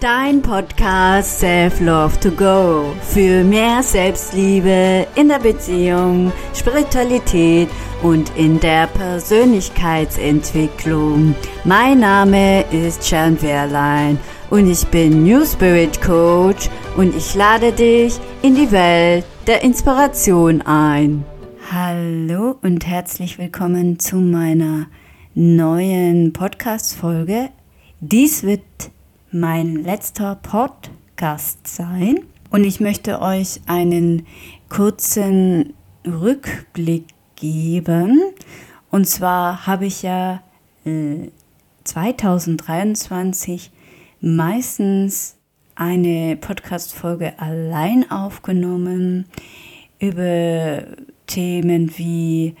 Dein Podcast Self Love to Go für mehr Selbstliebe in der Beziehung, Spiritualität und in der Persönlichkeitsentwicklung. Mein Name ist Jan Wehrlein und ich bin New Spirit Coach und ich lade dich in die Welt der Inspiration ein. Hallo und herzlich willkommen zu meiner neuen Podcast-Folge. Dies wird mein letzter Podcast sein und ich möchte euch einen kurzen Rückblick geben. Und zwar habe ich ja äh, 2023 meistens eine Podcast-Folge allein aufgenommen über Themen wie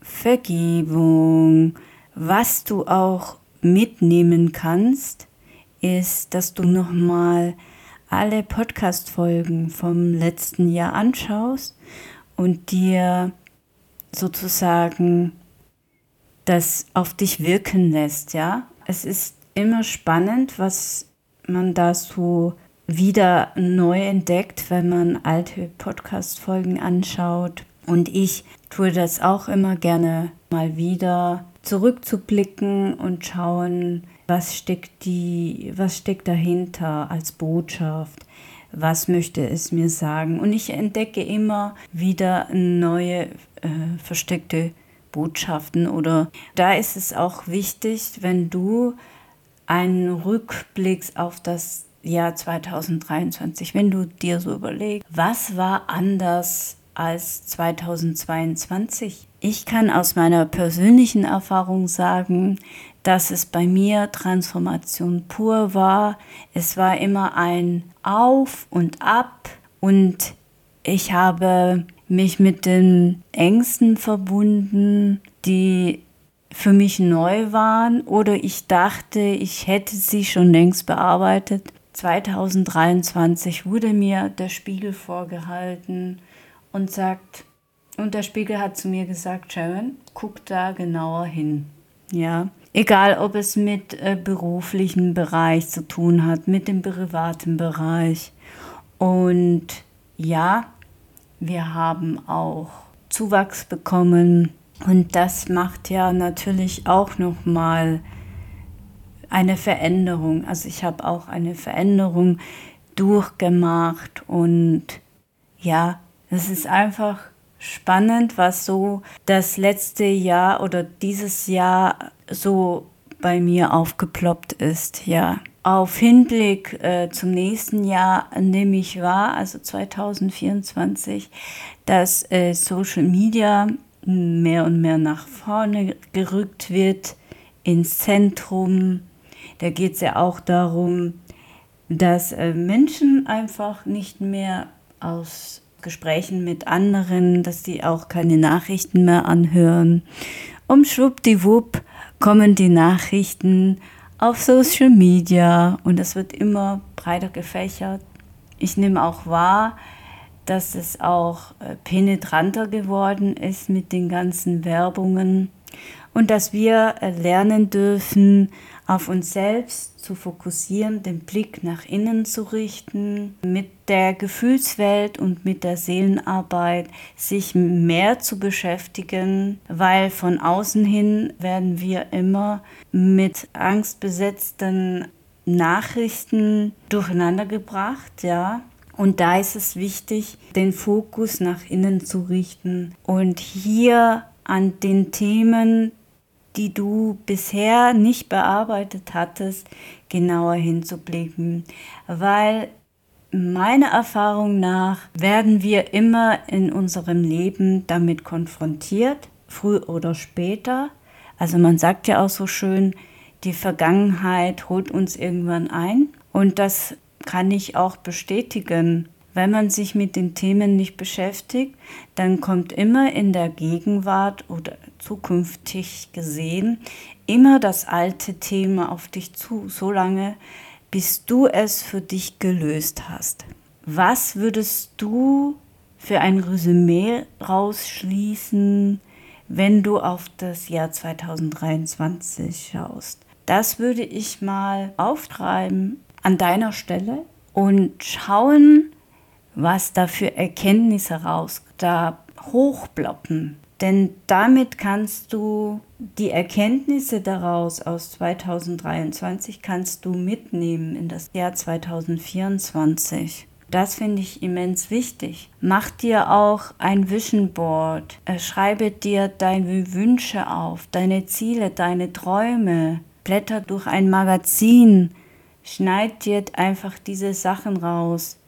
Vergebung, was du auch mitnehmen kannst ist, dass du nochmal alle Podcast-Folgen vom letzten Jahr anschaust und dir sozusagen das auf dich wirken lässt, ja. Es ist immer spannend, was man da so wieder neu entdeckt, wenn man alte Podcast-Folgen anschaut. Und ich tue das auch immer gerne mal wieder zurückzublicken und schauen, was steckt die, was steckt dahinter als Botschaft? Was möchte es mir sagen? Und ich entdecke immer wieder neue äh, versteckte Botschaften oder da ist es auch wichtig, wenn du einen Rückblick auf das Jahr 2023, wenn du dir so überlegst, was war anders als 2022? Ich kann aus meiner persönlichen Erfahrung sagen, dass es bei mir Transformation pur war. Es war immer ein Auf und Ab und ich habe mich mit den Ängsten verbunden, die für mich neu waren oder ich dachte, ich hätte sie schon längst bearbeitet. 2023 wurde mir der Spiegel vorgehalten und sagt, und der Spiegel hat zu mir gesagt, Sharon, guck da genauer hin. Ja, Egal, ob es mit äh, beruflichen Bereich zu tun hat, mit dem privaten Bereich. Und ja, wir haben auch Zuwachs bekommen. Und das macht ja natürlich auch nochmal eine Veränderung. Also ich habe auch eine Veränderung durchgemacht. Und ja, es ist einfach spannend, was so das letzte Jahr oder dieses Jahr so bei mir aufgeploppt ist, ja. Auf Hinblick äh, zum nächsten Jahr nehme ich wahr, also 2024, dass äh, Social Media mehr und mehr nach vorne gerückt wird, ins Zentrum. Da geht es ja auch darum, dass äh, Menschen einfach nicht mehr aus Gesprächen mit anderen, dass sie auch keine Nachrichten mehr anhören. Um schwuppdiwupp kommen die Nachrichten auf Social Media und es wird immer breiter gefächert. Ich nehme auch wahr, dass es auch äh, penetranter geworden ist mit den ganzen Werbungen und dass wir äh, lernen dürfen, auf uns selbst zu fokussieren, den Blick nach innen zu richten, mit der Gefühlswelt und mit der Seelenarbeit sich mehr zu beschäftigen, weil von außen hin werden wir immer mit angstbesetzten Nachrichten durcheinandergebracht, ja. Und da ist es wichtig, den Fokus nach innen zu richten und hier an den Themen die du bisher nicht bearbeitet hattest, genauer hinzublicken. Weil meiner Erfahrung nach werden wir immer in unserem Leben damit konfrontiert, früh oder später. Also man sagt ja auch so schön, die Vergangenheit holt uns irgendwann ein. Und das kann ich auch bestätigen. Wenn man sich mit den Themen nicht beschäftigt, dann kommt immer in der Gegenwart oder zukünftig gesehen immer das alte Thema auf dich zu, solange bis du es für dich gelöst hast. Was würdest du für ein Resümee rausschließen, wenn du auf das Jahr 2023 schaust? Das würde ich mal auftreiben an deiner Stelle und schauen, was da für Erkenntnisse raus da hochploppen. Denn damit kannst du die Erkenntnisse daraus aus 2023 kannst du mitnehmen in das Jahr 2024. Das finde ich immens wichtig. Mach dir auch ein Vision Board. Äh, schreibe dir deine Wünsche auf, deine Ziele, deine Träume. Blätter durch ein Magazin. Schneid dir einfach diese Sachen raus,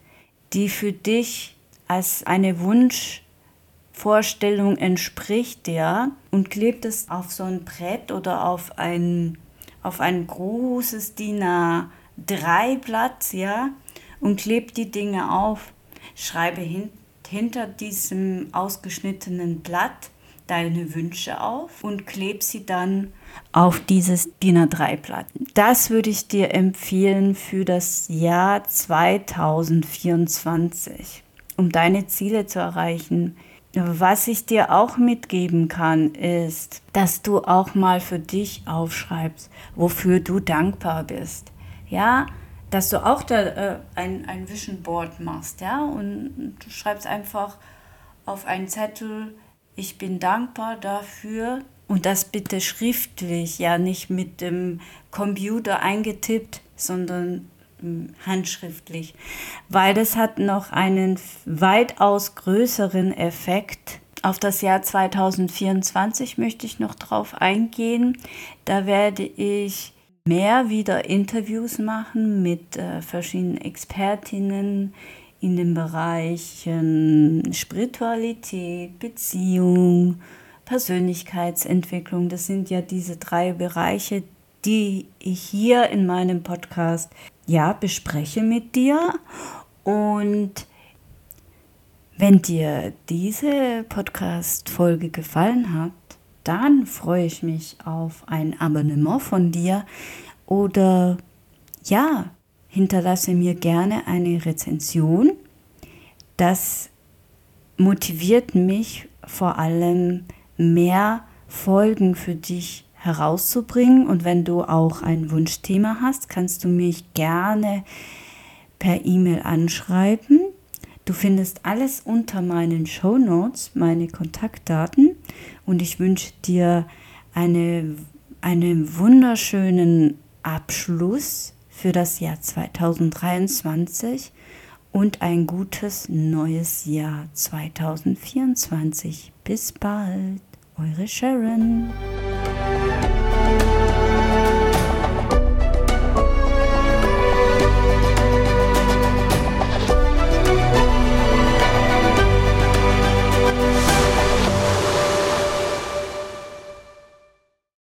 die für dich als eine Wunschvorstellung entspricht, ja, und klebt es auf so ein Brett oder auf ein, auf ein großes DIN A3-Blatt, ja, und klebt die Dinge auf. Schreibe hin, hinter diesem ausgeschnittenen Blatt deine Wünsche auf und kleb sie dann auf dieses DIN A3-Blatt. Das würde ich dir empfehlen für das Jahr 2024, um deine Ziele zu erreichen. Was ich dir auch mitgeben kann, ist, dass du auch mal für dich aufschreibst, wofür du dankbar bist. Ja, dass du auch da äh, ein, ein Vision Board machst, ja, und du schreibst einfach auf einen Zettel, ich bin dankbar dafür und das bitte schriftlich, ja, nicht mit dem Computer eingetippt, sondern hm, handschriftlich, weil das hat noch einen weitaus größeren Effekt. Auf das Jahr 2024 möchte ich noch drauf eingehen. Da werde ich mehr wieder Interviews machen mit äh, verschiedenen Expertinnen in den Bereichen Spiritualität, Beziehung, Persönlichkeitsentwicklung. Das sind ja diese drei Bereiche, die ich hier in meinem Podcast ja bespreche mit dir und wenn dir diese Podcast Folge gefallen hat, dann freue ich mich auf ein Abonnement von dir oder ja, hinterlasse mir gerne eine Rezension. Das motiviert mich vor allem mehr Folgen für dich herauszubringen und wenn du auch ein Wunschthema hast, kannst du mich gerne per E-Mail anschreiben. Du findest alles unter meinen Show Notes, meine Kontaktdaten und ich wünsche dir eine, einen wunderschönen Abschluss für das Jahr 2023 und ein gutes neues Jahr 2024. Bis bald, eure Sharon.